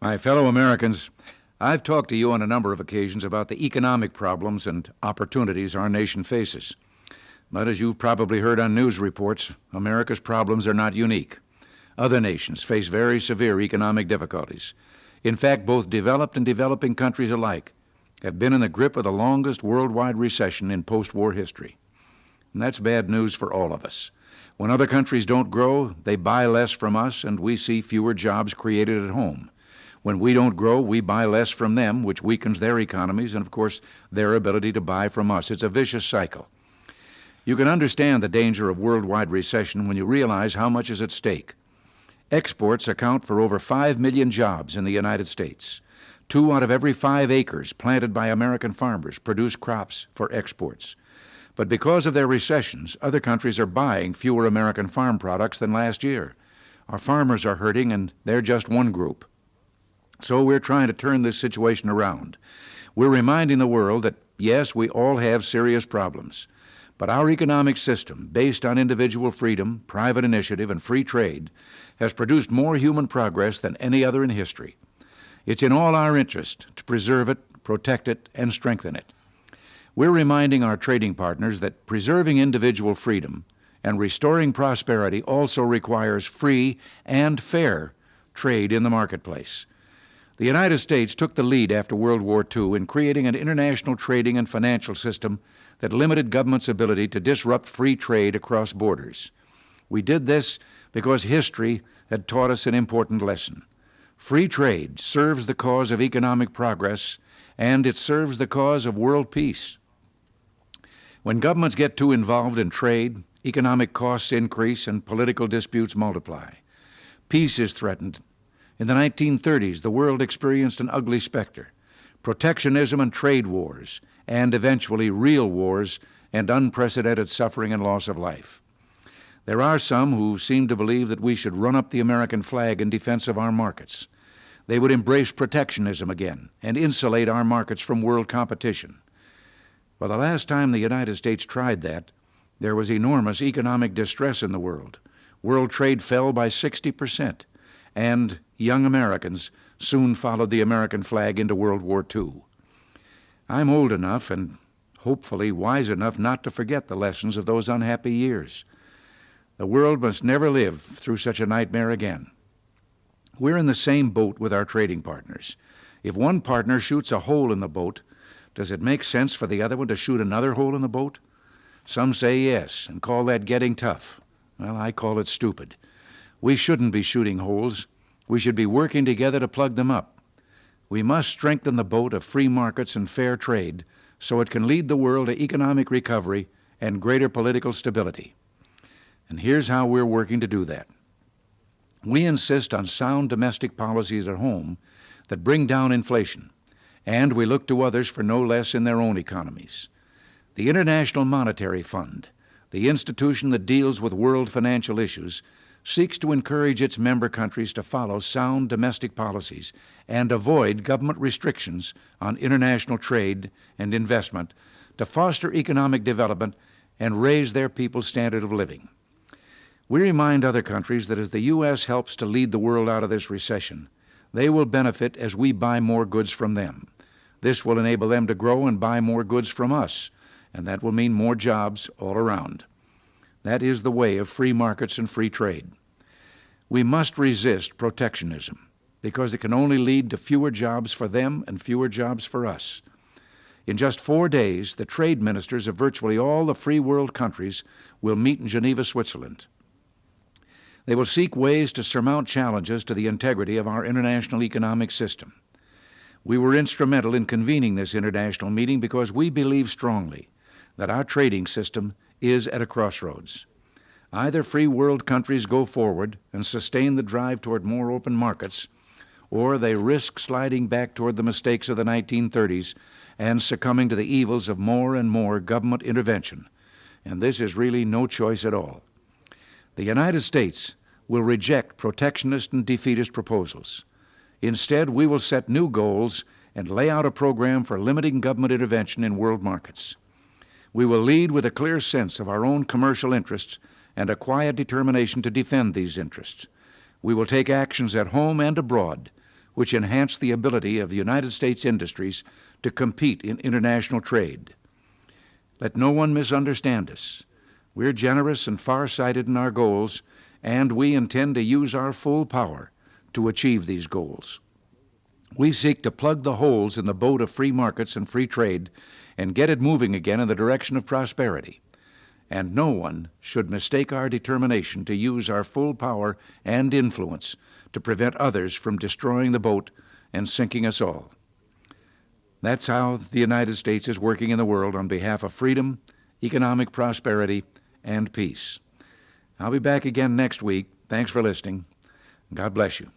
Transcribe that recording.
My fellow Americans, I've talked to you on a number of occasions about the economic problems and opportunities our nation faces. But as you've probably heard on news reports, America's problems are not unique. Other nations face very severe economic difficulties. In fact, both developed and developing countries alike have been in the grip of the longest worldwide recession in post war history. And that's bad news for all of us. When other countries don't grow, they buy less from us, and we see fewer jobs created at home. When we don't grow, we buy less from them, which weakens their economies and, of course, their ability to buy from us. It's a vicious cycle. You can understand the danger of worldwide recession when you realize how much is at stake. Exports account for over 5 million jobs in the United States. Two out of every five acres planted by American farmers produce crops for exports. But because of their recessions, other countries are buying fewer American farm products than last year. Our farmers are hurting, and they're just one group. So we're trying to turn this situation around. We're reminding the world that, yes, we all have serious problems, but our economic system, based on individual freedom, private initiative, and free trade, has produced more human progress than any other in history. It's in all our interest to preserve it, protect it, and strengthen it. We're reminding our trading partners that preserving individual freedom and restoring prosperity also requires free and fair trade in the marketplace. The United States took the lead after World War II in creating an international trading and financial system that limited government's ability to disrupt free trade across borders. We did this because history had taught us an important lesson. Free trade serves the cause of economic progress, and it serves the cause of world peace. When governments get too involved in trade, economic costs increase and political disputes multiply. Peace is threatened. In the 1930s, the world experienced an ugly specter protectionism and trade wars, and eventually real wars and unprecedented suffering and loss of life. There are some who seem to believe that we should run up the American flag in defense of our markets. They would embrace protectionism again and insulate our markets from world competition. Well, the last time the United States tried that, there was enormous economic distress in the world. World trade fell by 60%, and young Americans soon followed the American flag into World War II. I'm old enough and hopefully wise enough not to forget the lessons of those unhappy years. The world must never live through such a nightmare again. We're in the same boat with our trading partners. If one partner shoots a hole in the boat, does it make sense for the other one to shoot another hole in the boat? Some say yes and call that getting tough. Well, I call it stupid. We shouldn't be shooting holes. We should be working together to plug them up. We must strengthen the boat of free markets and fair trade so it can lead the world to economic recovery and greater political stability. And here's how we're working to do that. We insist on sound domestic policies at home that bring down inflation and we look to others for no less in their own economies. The International Monetary Fund, the institution that deals with world financial issues, seeks to encourage its member countries to follow sound domestic policies and avoid government restrictions on international trade and investment to foster economic development and raise their people's standard of living. We remind other countries that as the U.S. helps to lead the world out of this recession, they will benefit as we buy more goods from them. This will enable them to grow and buy more goods from us, and that will mean more jobs all around. That is the way of free markets and free trade. We must resist protectionism because it can only lead to fewer jobs for them and fewer jobs for us. In just four days, the trade ministers of virtually all the free world countries will meet in Geneva, Switzerland. They will seek ways to surmount challenges to the integrity of our international economic system. We were instrumental in convening this international meeting because we believe strongly that our trading system is at a crossroads. Either free world countries go forward and sustain the drive toward more open markets, or they risk sliding back toward the mistakes of the 1930s and succumbing to the evils of more and more government intervention. And this is really no choice at all. The United States will reject protectionist and defeatist proposals. Instead, we will set new goals and lay out a program for limiting government intervention in world markets. We will lead with a clear sense of our own commercial interests and a quiet determination to defend these interests. We will take actions at home and abroad which enhance the ability of the United States industries to compete in international trade. Let no one misunderstand us. We're generous and far-sighted in our goals, and we intend to use our full power to achieve these goals. We seek to plug the holes in the boat of free markets and free trade and get it moving again in the direction of prosperity. And no one should mistake our determination to use our full power and influence to prevent others from destroying the boat and sinking us all. That's how the United States is working in the world on behalf of freedom, economic prosperity, and peace. I'll be back again next week. Thanks for listening. God bless you.